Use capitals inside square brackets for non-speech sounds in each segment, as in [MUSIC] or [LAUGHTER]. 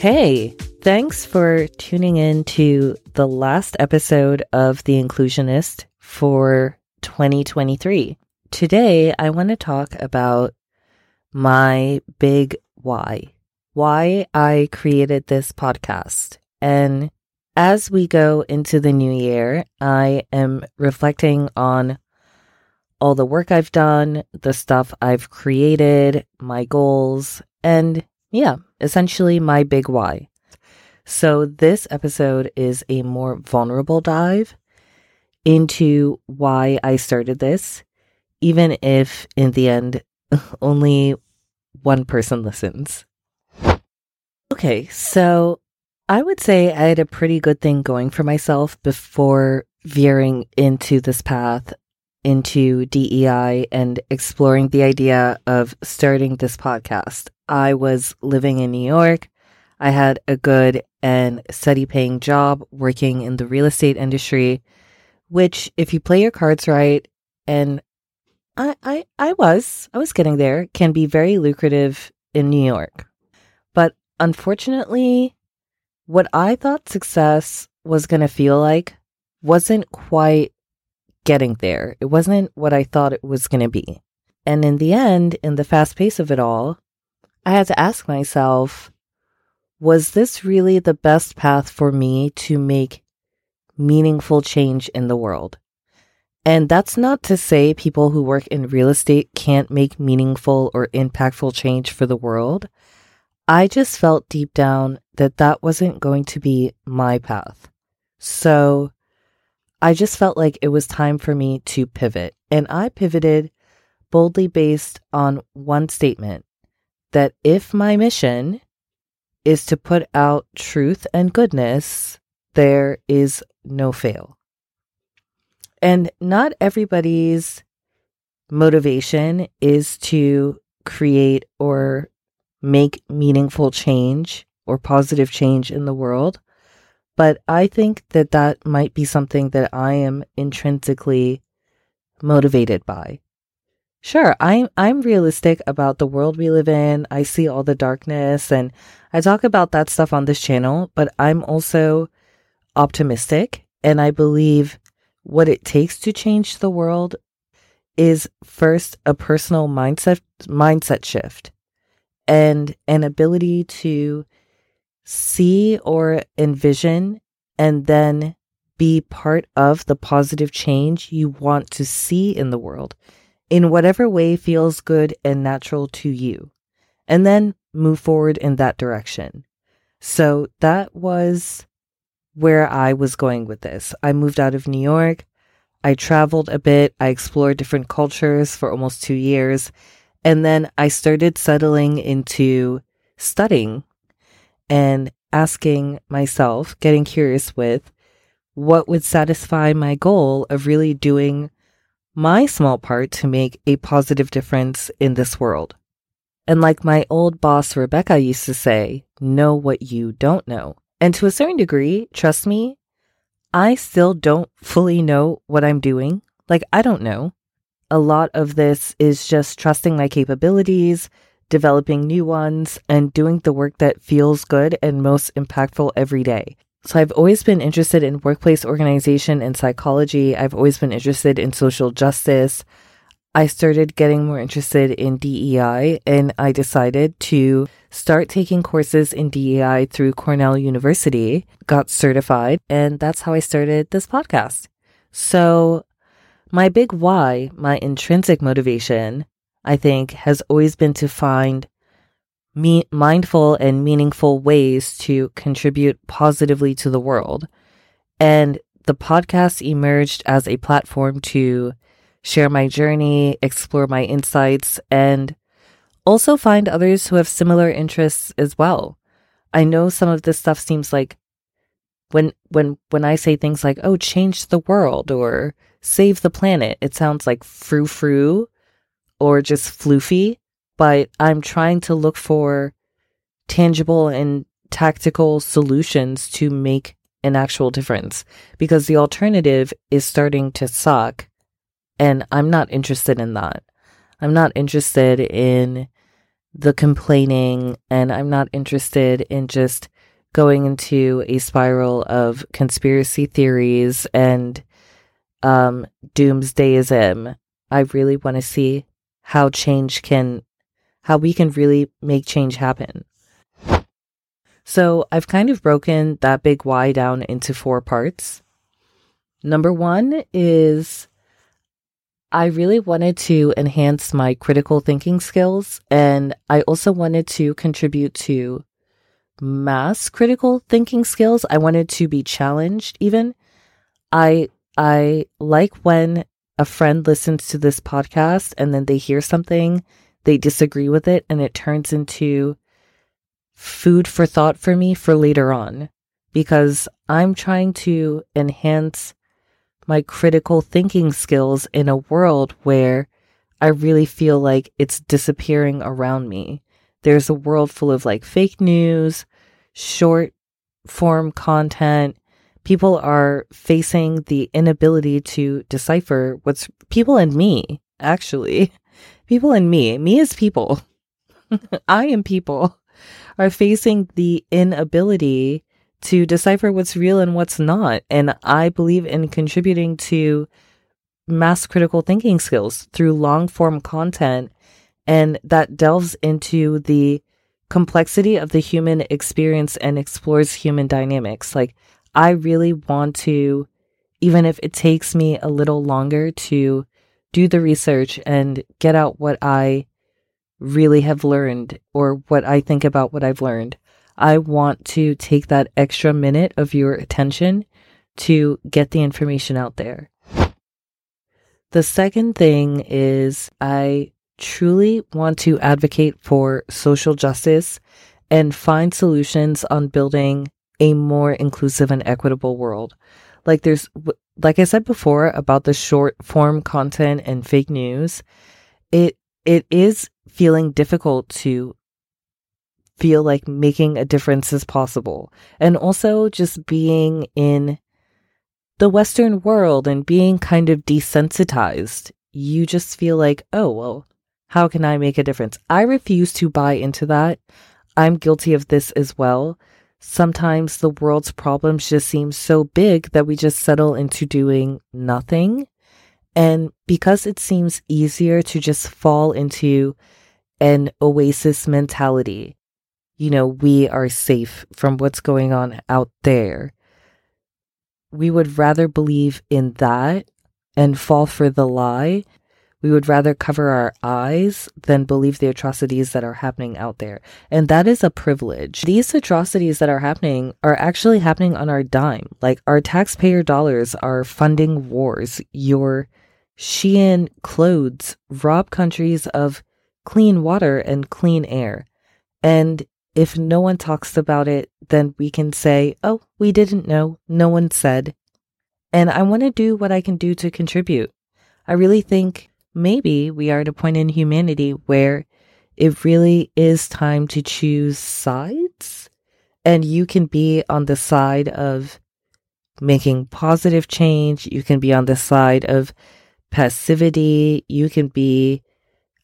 Hey, thanks for tuning in to the last episode of The Inclusionist for 2023. Today, I want to talk about my big why, why I created this podcast. And as we go into the new year, I am reflecting on all the work I've done, the stuff I've created, my goals, and yeah, essentially my big why. So, this episode is a more vulnerable dive into why I started this, even if in the end [LAUGHS] only one person listens. Okay, so I would say I had a pretty good thing going for myself before veering into this path into DEI and exploring the idea of starting this podcast. I was living in New York. I had a good and steady paying job working in the real estate industry, which if you play your cards right, and I, I, I was, I was getting there, can be very lucrative in New York. But unfortunately, what I thought success was going to feel like wasn't quite getting there. It wasn't what I thought it was going to be. And in the end, in the fast pace of it all, I had to ask myself, was this really the best path for me to make meaningful change in the world? And that's not to say people who work in real estate can't make meaningful or impactful change for the world. I just felt deep down that that wasn't going to be my path. So I just felt like it was time for me to pivot. And I pivoted boldly based on one statement that if my mission is to put out truth and goodness, there is no fail. And not everybody's motivation is to create or make meaningful change or positive change in the world. But I think that that might be something that I am intrinsically motivated by. Sure, I'm I'm realistic about the world we live in. I see all the darkness and I talk about that stuff on this channel, but I'm also optimistic and I believe what it takes to change the world is first a personal mindset mindset shift and an ability to see or envision and then be part of the positive change you want to see in the world in whatever way feels good and natural to you, and then move forward in that direction. So that was where I was going with this. I moved out of New York. I traveled a bit. I explored different cultures for almost two years. And then I started settling into studying and asking myself, getting curious with what would satisfy my goal of really doing my small part to make a positive difference in this world. And like my old boss Rebecca used to say, know what you don't know. And to a certain degree, trust me, I still don't fully know what I'm doing. Like, I don't know. A lot of this is just trusting my capabilities, developing new ones, and doing the work that feels good and most impactful every day. So I've always been interested in workplace organization and psychology. I've always been interested in social justice. I started getting more interested in DEI and I decided to start taking courses in DEI through Cornell University, got certified, and that's how I started this podcast. So my big why, my intrinsic motivation I think, has always been to find me- mindful and meaningful ways to contribute positively to the world. And the podcast emerged as a platform to share my journey, explore my insights, and also find others who have similar interests as well. I know some of this stuff seems like when when when I say things like oh change the world or save the planet, it sounds like frou frou or just floofy, but I'm trying to look for tangible and tactical solutions to make an actual difference because the alternative is starting to suck and I'm not interested in that. I'm not interested in the complaining, and I'm not interested in just going into a spiral of conspiracy theories and um, doomsdayism. I really want to see how change can, how we can really make change happen. So I've kind of broken that big why down into four parts. Number one is I really wanted to enhance my critical thinking skills, and I also wanted to contribute to mass critical thinking skills. I wanted to be challenged even. I I like when a friend listens to this podcast and then they hear something, they disagree with it and it turns into food for thought for me for later on because I'm trying to enhance my critical thinking skills in a world where I really feel like it's disappearing around me. There's a world full of like fake news, short form content. People are facing the inability to decipher what's people and me, actually. [LAUGHS] People and me, me as people. [LAUGHS] I am people, are facing the inability to decipher what's real and what's not. And I believe in contributing to mass critical thinking skills through long form content. And that delves into the complexity of the human experience and explores human dynamics. Like, I really want to, even if it takes me a little longer to do the research and get out what I really have learned or what I think about what I've learned, I want to take that extra minute of your attention to get the information out there. The second thing is I truly want to advocate for social justice and find solutions on building a more inclusive and equitable world. Like there's, like I said before about the short form content and fake news, it, it is feeling difficult to feel like making a difference is possible. And also just being in the Western world and being kind of desensitized. You just feel like, oh, well, how can I make a difference? I refuse to buy into that. I'm guilty of this as well. Sometimes the world's problems just seem so big that we just settle into doing nothing. And because it seems easier to just fall into an oasis mentality, you know, we are safe from what's going on out there. We would rather believe in that and fall for the lie we would rather cover our eyes than believe the atrocities that are happening out there. And that is a privilege. These atrocities that are happening are actually happening on our dime. Like our taxpayer dollars are funding wars. Your Shein clothes rob countries of clean water and clean air. And if no one talks about it, then we can say, oh, we didn't know. No one said. And I want to do what I can do to contribute. I really think maybe we are at a point in humanity where it really is time to choose sides. And you can be on the side of making positive change. You can be on the side of passivity. You can be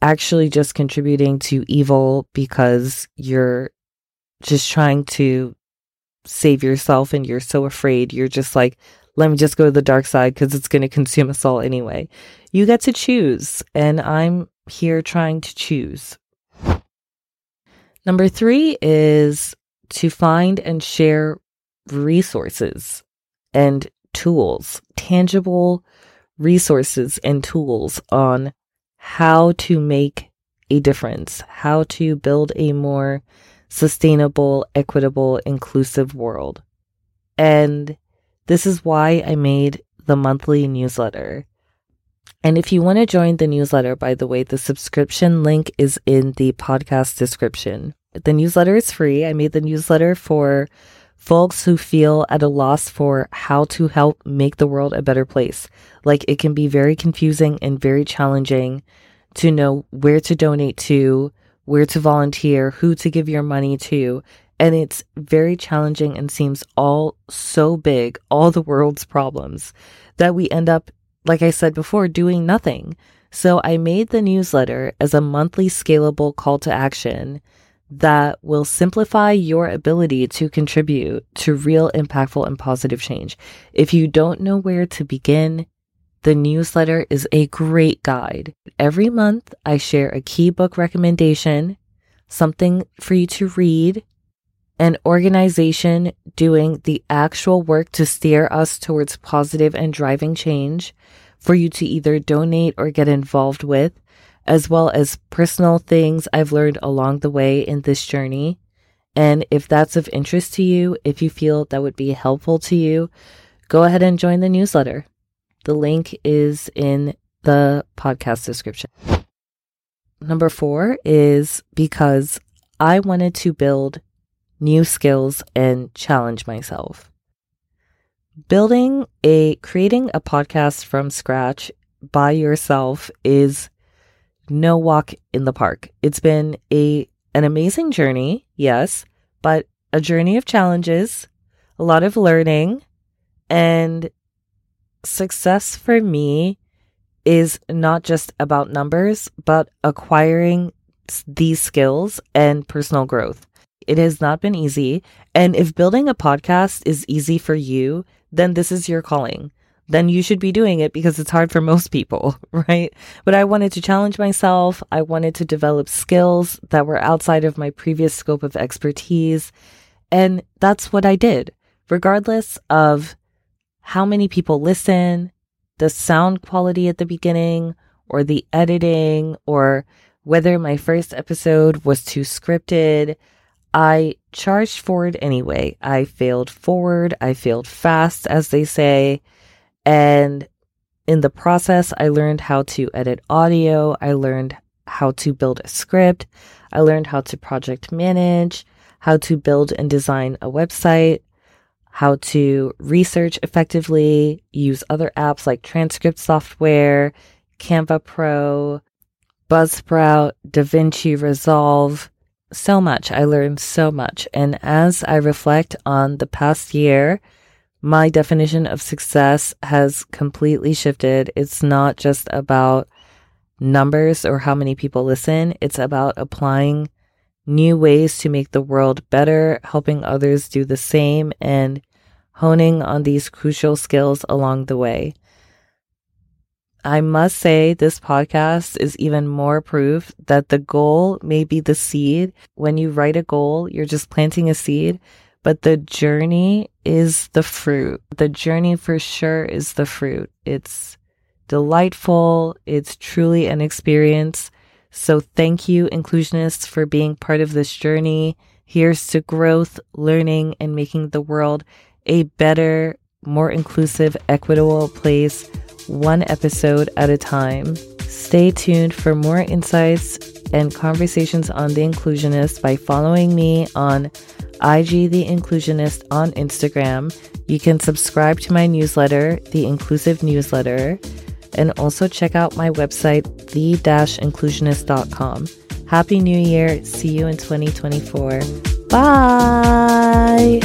actually just contributing to evil because you're just trying to save yourself and you're so afraid. You're just like, let me just go to the dark side because it's going to consume us all anyway. You get to choose, and I'm here trying to choose. Number three is to find and share resources and tools, tangible resources and tools on how to make a difference, how to build a more sustainable, equitable, inclusive world. And this is why I made the monthly newsletter. And if you want to join the newsletter, by the way, the subscription link is in the podcast description. The newsletter is free. I made the newsletter for folks who feel at a loss for how to help make the world a better place. Like it can be very confusing and very challenging to know where to donate to, where to volunteer, who to give your money to. And it's very challenging and seems all so big, all the world's problems, that we end up, like I said before, doing nothing. So I made the newsletter as a monthly scalable call to action that will simplify your ability to contribute to real impactful and positive change. If you don't know where to begin, the newsletter is a great guide. Every month, I share a key book recommendation, something for you to read, an organization doing the actual work to steer us towards positive and driving change for you to either donate or get involved with, as well as personal things I've learned along the way in this journey. And if that's of interest to you, if you feel that would be helpful to you, go ahead and join the newsletter. The link is in the podcast description. Number four is because I wanted to build new skills and challenge myself. Building a, creating a podcast from scratch by yourself is no walk in the park. It's been a, an amazing journey. Yes, but a journey of challenges, a lot of learning and success for me is not just about numbers, but acquiring these skills and personal growth. It has not been easy. And if building a podcast is easy for you, then this is your calling. Then you should be doing it because it's hard for most people, [LAUGHS] right? But I wanted to challenge myself. I wanted to develop skills that were outside of my previous scope of expertise. And that's what I did, regardless of how many people listen, the sound quality at the beginning, or the editing, or whether my first episode was too scripted. I charged forward anyway. I failed forward. I failed fast, as they say. And in the process, I learned how to edit audio. I learned how to build a script. I learned how to project manage, how to build and design a website how to research effectively, use other apps like transcript software, Canva Pro, Buzzsprout, DaVinci Resolve. So much. I learned so much. And as I reflect on the past year, my definition of success has completely shifted. It's not just about numbers or how many people listen. It's about applying new ways to make the world better, helping others do the same, and honing on these crucial skills along the way. I must say, this podcast is even more proof that the goal may be the seed. When you write a goal, you're just planting a seed, but the journey is the fruit. The journey for sure is the fruit. It's delightful. It's truly an experience. So thank you, inclusionists, for being part of this journey. Here's to growth, learning, and making the world a better, more inclusive, equitable place, one episode at a time. Stay tuned for more insights and conversations on The Inclusionist by following me on IG The Inclusionist on Instagram. You can subscribe to my newsletter, The Inclusive Newsletter, and also check out my website, the-inclusionist.com. Happy New Year. See you in 2024. Bye.